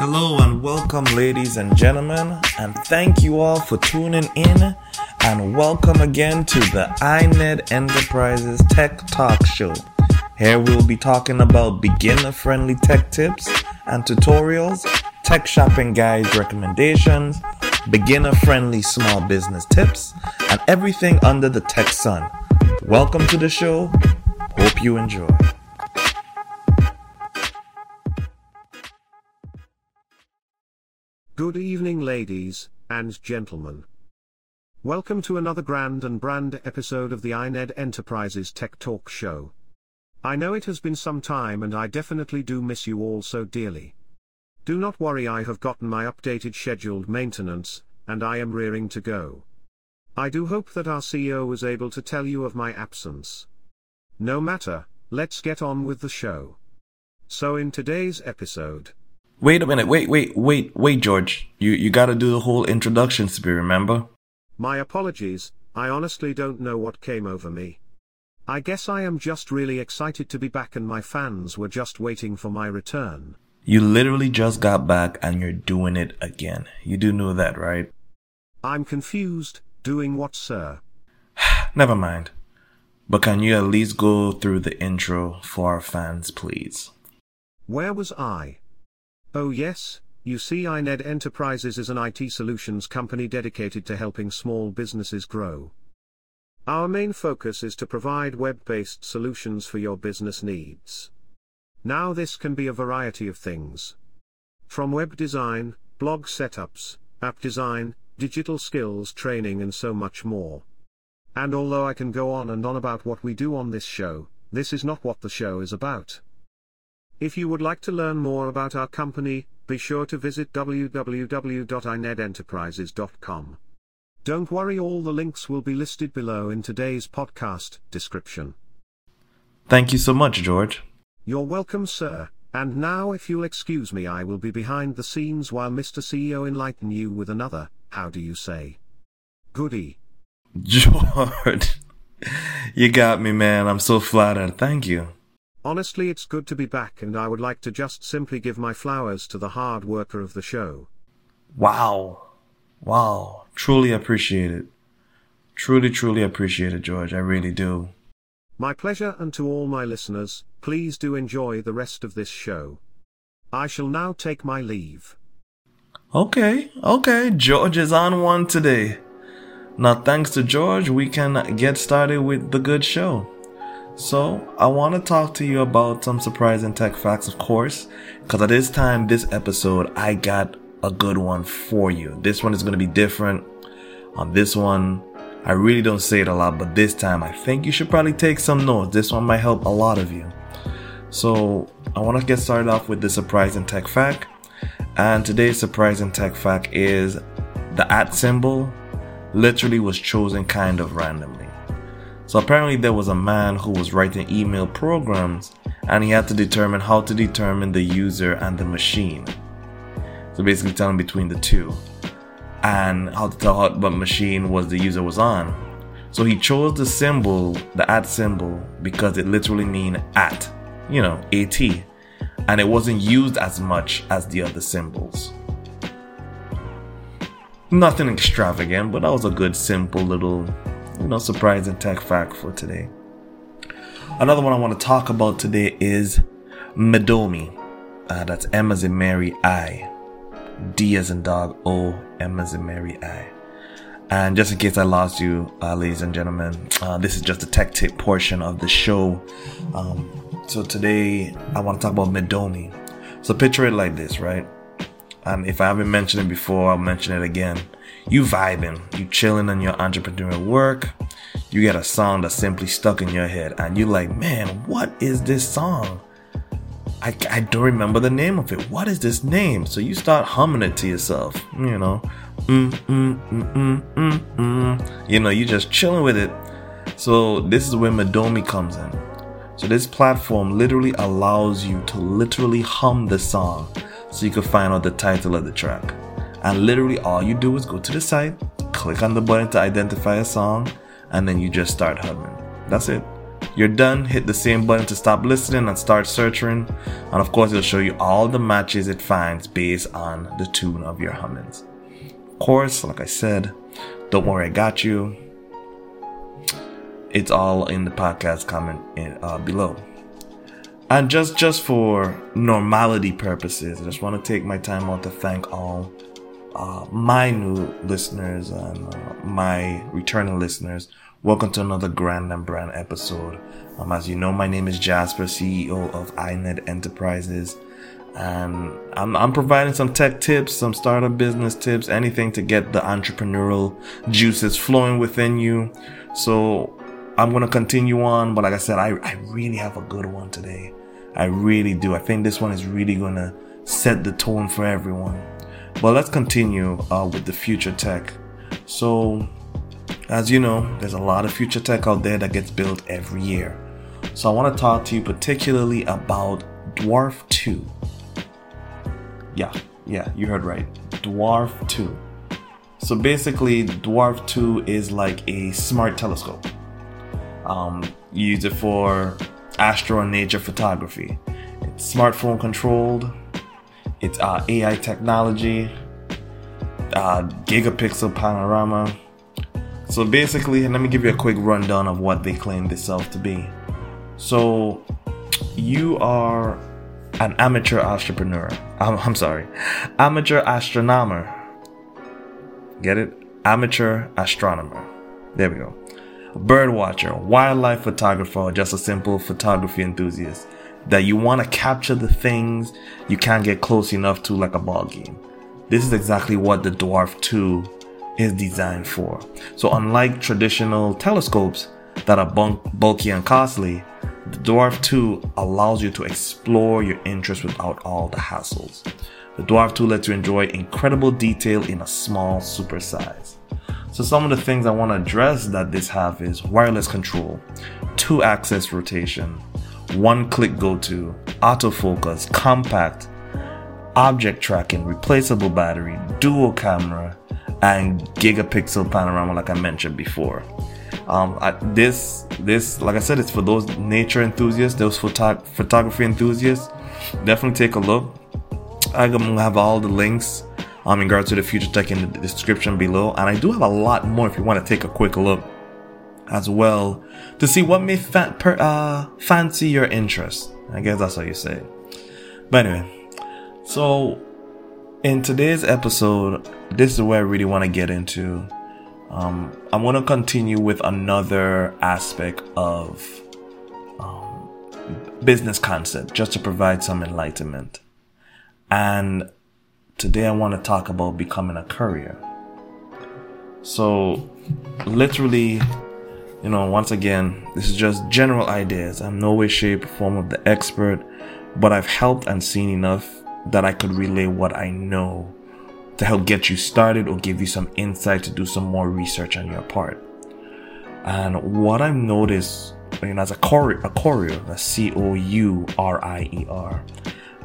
Hello and welcome, ladies and gentlemen, and thank you all for tuning in. And welcome again to the iNed Enterprises Tech Talk Show. Here we'll be talking about beginner friendly tech tips and tutorials, tech shopping guides, recommendations, beginner friendly small business tips, and everything under the tech sun. Welcome to the show. Hope you enjoy. Good evening, ladies and gentlemen. Welcome to another grand and brand episode of the iNed Enterprises Tech Talk Show. I know it has been some time and I definitely do miss you all so dearly. Do not worry, I have gotten my updated scheduled maintenance, and I am rearing to go. I do hope that our CEO was able to tell you of my absence. No matter, let's get on with the show. So, in today's episode, Wait a minute, wait, wait, wait, wait, George. You you gotta do the whole introduction speech, remember? My apologies, I honestly don't know what came over me. I guess I am just really excited to be back and my fans were just waiting for my return. You literally just got back and you're doing it again. You do know that, right? I'm confused, doing what, sir? Never mind. But can you at least go through the intro for our fans, please? Where was I? Oh yes, you see iNed Enterprises is an IT solutions company dedicated to helping small businesses grow. Our main focus is to provide web-based solutions for your business needs. Now this can be a variety of things. From web design, blog setups, app design, digital skills training and so much more. And although I can go on and on about what we do on this show, this is not what the show is about. If you would like to learn more about our company, be sure to visit www.inedenterprises.com. Don't worry, all the links will be listed below in today's podcast description. Thank you so much, George. You're welcome, sir. And now, if you'll excuse me, I will be behind the scenes while Mr. CEO enlighten you with another, how do you say? Goody. George, you got me, man. I'm so flattered. Thank you. Honestly, it's good to be back, and I would like to just simply give my flowers to the hard worker of the show. Wow. Wow. Truly appreciate it. Truly, truly appreciate it, George. I really do. My pleasure, and to all my listeners, please do enjoy the rest of this show. I shall now take my leave. Okay, okay. George is on one today. Now, thanks to George, we can get started with the good show. So, I want to talk to you about some surprising tech facts, of course, because at this time, this episode, I got a good one for you. This one is going to be different. On this one, I really don't say it a lot, but this time, I think you should probably take some notes. This one might help a lot of you. So, I want to get started off with the surprising tech fact. And today's surprising tech fact is the at symbol literally was chosen kind of randomly. So apparently there was a man who was writing email programs and he had to determine how to determine the user and the machine. So basically telling between the two and how to tell what machine was the user was on. So he chose the symbol, the at symbol, because it literally mean at, you know, AT. And it wasn't used as much as the other symbols. Nothing extravagant, but that was a good simple little you know, surprising tech fact for today. Another one I want to talk about today is Midomi. Uh, that's M as in Mary I. D as in dog O. M as in Mary I. And just in case I lost you, uh, ladies and gentlemen, uh, this is just the tech tip portion of the show. Um, so today I want to talk about Midomi. So picture it like this, right? And if I haven't mentioned it before, I'll mention it again you vibing, you chilling on your entrepreneurial work, you get a song that's simply stuck in your head, and you're like, man, what is this song? I, I don't remember the name of it. What is this name? So you start humming it to yourself, you know, mm, mm, mm, mm, mm, mm. you know, you're just chilling with it. So this is where Midomi comes in. So this platform literally allows you to literally hum the song so you can find out the title of the track. And literally all you do is go to the site, click on the button to identify a song, and then you just start humming. That's it. you're done, hit the same button to stop listening and start searching. And of course, it'll show you all the matches it finds based on the tune of your hummings. Of course, like I said, don't worry, I got you. It's all in the podcast comment in, uh, below. And just just for normality purposes, I just want to take my time out to thank all uh, my new listeners and uh, my returning listeners. Welcome to another Grand and Brand episode. Um, as you know, my name is Jasper, CEO of iNed Enterprises, and I'm, I'm providing some tech tips, some startup business tips, anything to get the entrepreneurial juices flowing within you. So I'm going to continue on, but like I said, I, I really have a good one today. I really do. I think this one is really going to set the tone for everyone. But let's continue uh, with the future tech. So, as you know, there's a lot of future tech out there that gets built every year. So, I want to talk to you particularly about Dwarf 2. Yeah, yeah, you heard right. Dwarf 2. So, basically, Dwarf 2 is like a smart telescope. Um, you use it for astro and nature photography. It's smartphone controlled. It's uh, AI technology, uh, gigapixel panorama. So basically, let me give you a quick rundown of what they claim themselves to be. So, you are an amateur entrepreneur. I'm, I'm sorry, amateur astronomer. Get it? Amateur astronomer. There we go bird watcher, wildlife photographer, just a simple photography enthusiast. That you want to capture the things you can't get close enough to, like a ball game. This is exactly what the Dwarf 2 is designed for. So, unlike traditional telescopes that are bulky and costly, the Dwarf 2 allows you to explore your interest without all the hassles. The Dwarf 2 lets you enjoy incredible detail in a small super size. So some of the things I want to address that this have is wireless control, two axis rotation, one click go to, autofocus, compact, object tracking, replaceable battery, dual camera, and gigapixel panorama like I mentioned before. Um, I, this this like I said, it's for those nature enthusiasts, those photo- photography enthusiasts. Definitely take a look. I'm gonna have all the links um, in regards to the future tech in the description below. And I do have a lot more if you want to take a quick look as well to see what may fa- per, uh, fancy your interest. I guess that's how you say. But anyway, so in today's episode, this is where I really want to get into. Um, I'm going to continue with another aspect of um, business concept just to provide some enlightenment. And today I want to talk about becoming a courier. So, literally, you know, once again, this is just general ideas. I'm no way, shape, or form of the expert, but I've helped and seen enough that I could relay what I know to help get you started or give you some insight to do some more research on your part. And what I've noticed, you know, as a courier, a courier, a C O U R I E R,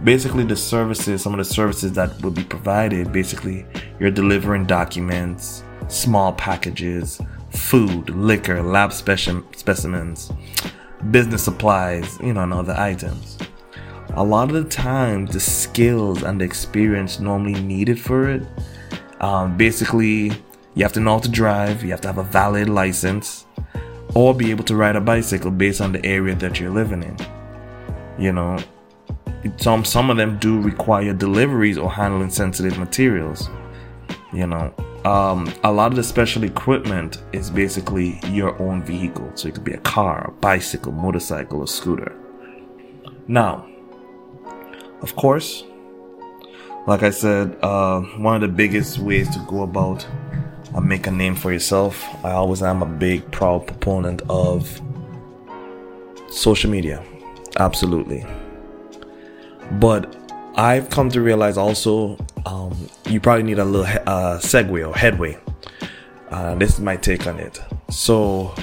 basically the services some of the services that will be provided basically you're delivering documents small packages food liquor lab speci- specimens business supplies you know and other items a lot of the time the skills and the experience normally needed for it um, basically you have to know how to drive you have to have a valid license or be able to ride a bicycle based on the area that you're living in you know some some of them do require deliveries or handling sensitive materials. You know, um, a lot of the special equipment is basically your own vehicle. So it could be a car, a bicycle, motorcycle, or scooter. Now, of course, like I said, uh, one of the biggest ways to go about uh, make a name for yourself. I always am a big proud proponent of social media. Absolutely. But I've come to realize also um, you probably need a little uh, segue or headway. Uh, this is my take on it. So,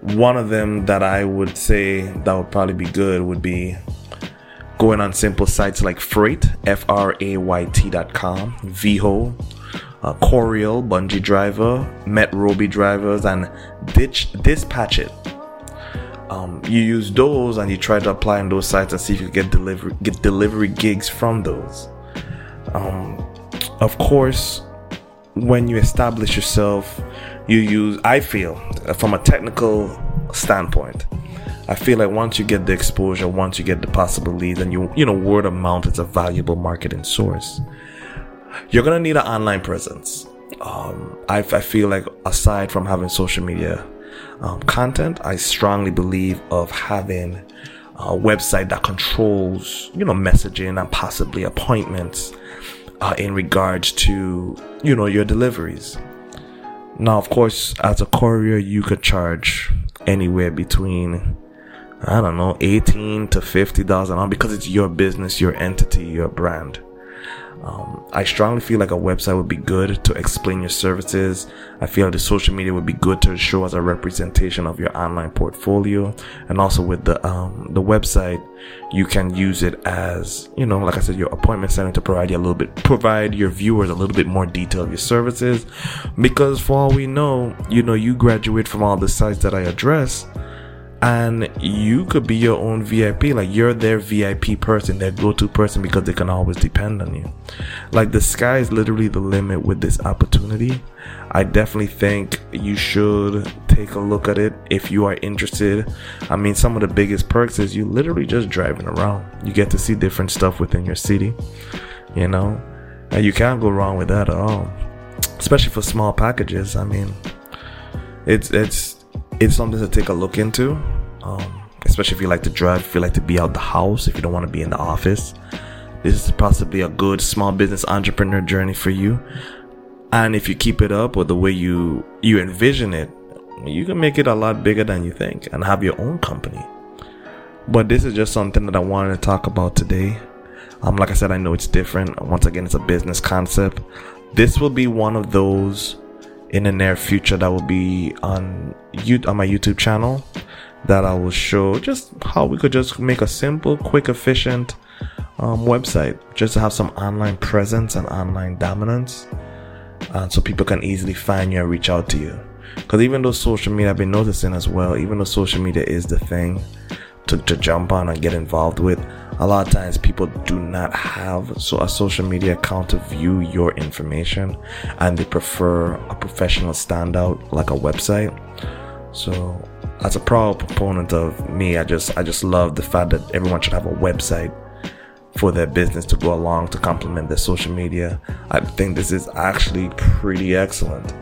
one of them that I would say that would probably be good would be going on simple sites like Frayt, F R A Y T.com, Veho, uh, Coriel, Bungii Driver, Metrobi Drivers, and Ditch Dispatch It. Um, you use those and you try to apply on those sites and see if you get delivery get delivery gigs from those. Um, of course, when you establish yourself, you use. I feel from a technical standpoint, I feel like once you get the exposure, once you get the possible leads, and you you know word of mouth is a valuable marketing source. You're gonna need an online presence. Um, I, I feel like aside from having social media um, content, I strongly believe of having a website that controls, you know, messaging and possibly appointments uh, in regards to, you know, your deliveries. Now, of course, as a courier, you could charge anywhere between, I don't know, 18 to $50 an hour because it's your business, your entity, your brand. Um, I strongly feel like a website would be good to explain your services. I feel the social media would be good to show as a representation of your online portfolio, and also with the um, the website, you can use it as you know, like I said, your appointment center to provide you a little bit, provide your viewers a little bit more detail of your services, because for all we know, you know, you graduate from all the sites that I address and you could be your own VIP. Like you're their VIP person, their go-to person because they can always depend on you. Like the sky is literally the limit with this opportunity. I definitely think you should take a look at it if you are interested. I mean, some of the biggest perks is you literally just driving around. You get to see different stuff within your city, you know, and you can't go wrong with that at all. Especially for small packages. I mean, it's it's it's something to take a look into. Especially if you like to drive, if you like to be out the house, if you don't want to be in the office. This is possibly a good small business entrepreneur journey for you. And if you keep it up with the way you you envision it, you can make it a lot bigger than you think and have your own company. But this is just something that I wanted to talk about today. Um, like I said, I know it's different. Once again, it's a business concept. This will be one of those in the near future that will be on you on my YouTube channel that I will show just how we could just make a simple, quick, efficient um, website just to have some online presence and online dominance, and so people can easily find you and reach out to you. Because even though social media, I've been noticing as well, even though social media is the thing to, to jump on and get involved with, a lot of times people do not have so a social media account to view your information and they prefer a professional standout like a website so as a proud proponent of me i just i just love the fact that everyone should have a website for their business to go along to complement their social media. I think this is actually pretty excellent.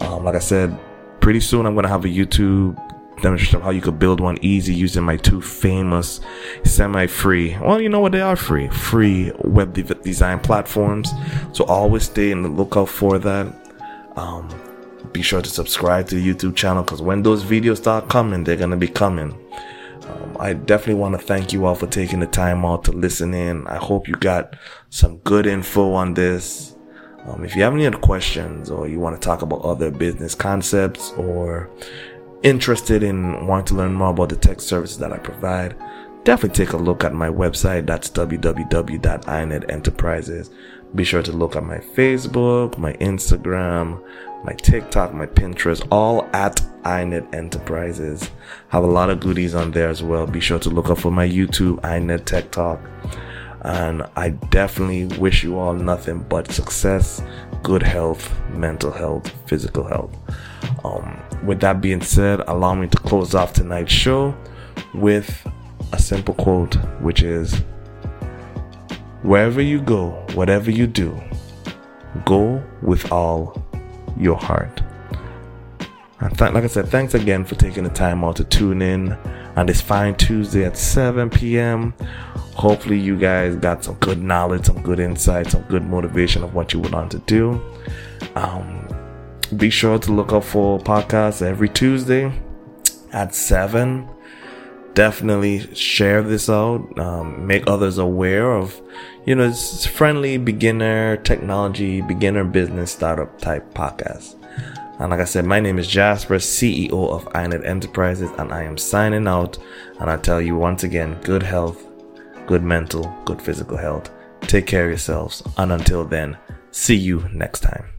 Um, like i said pretty soon i'm to have a youtube demonstration of how you could build one easy using my two famous semi-free well you know what they are free free web de- design platforms. So always stay in the lookout for that. Um, be sure to subscribe to the youtube channel because when those videos start coming they're gonna be coming um, I definitely want to thank you all for taking the time out to listen in. I hope you got some good info on this. Um, if you have any other questions or you want to talk about other business concepts or interested in wanting to learn more about the tech services that I provide, definitely take a look at my website. That's www.inedenterprises. Be sure to look at my Facebook, my Instagram, my TikTok, my Pinterest, all at iNed Enterprises. Have a lot of goodies on there as well. Be sure to look up for my YouTube, iNed Tech Talk. And I definitely wish you all nothing but success, good health, mental health, physical health. Um, with that being said, allow me to close off tonight's show with a simple quote, which is Wherever you go, whatever you do, go with all your heart. And th- like I said, thanks again for taking the time out to tune in on this fine Tuesday at 7 p.m. Hopefully, you guys got some good knowledge, some good insight, some good motivation of what you would want to do. Um, be sure to look up for podcasts every Tuesday at 7. Definitely share this out, um, make others aware of, you know, it's friendly beginner technology, beginner business startup type podcast. And like I said, my name is Jasper, CEO of iNed Enterprises, and I am signing out. And I tell you once again, good health, good mental, good physical health. Take care of yourselves. And until then, see you next time.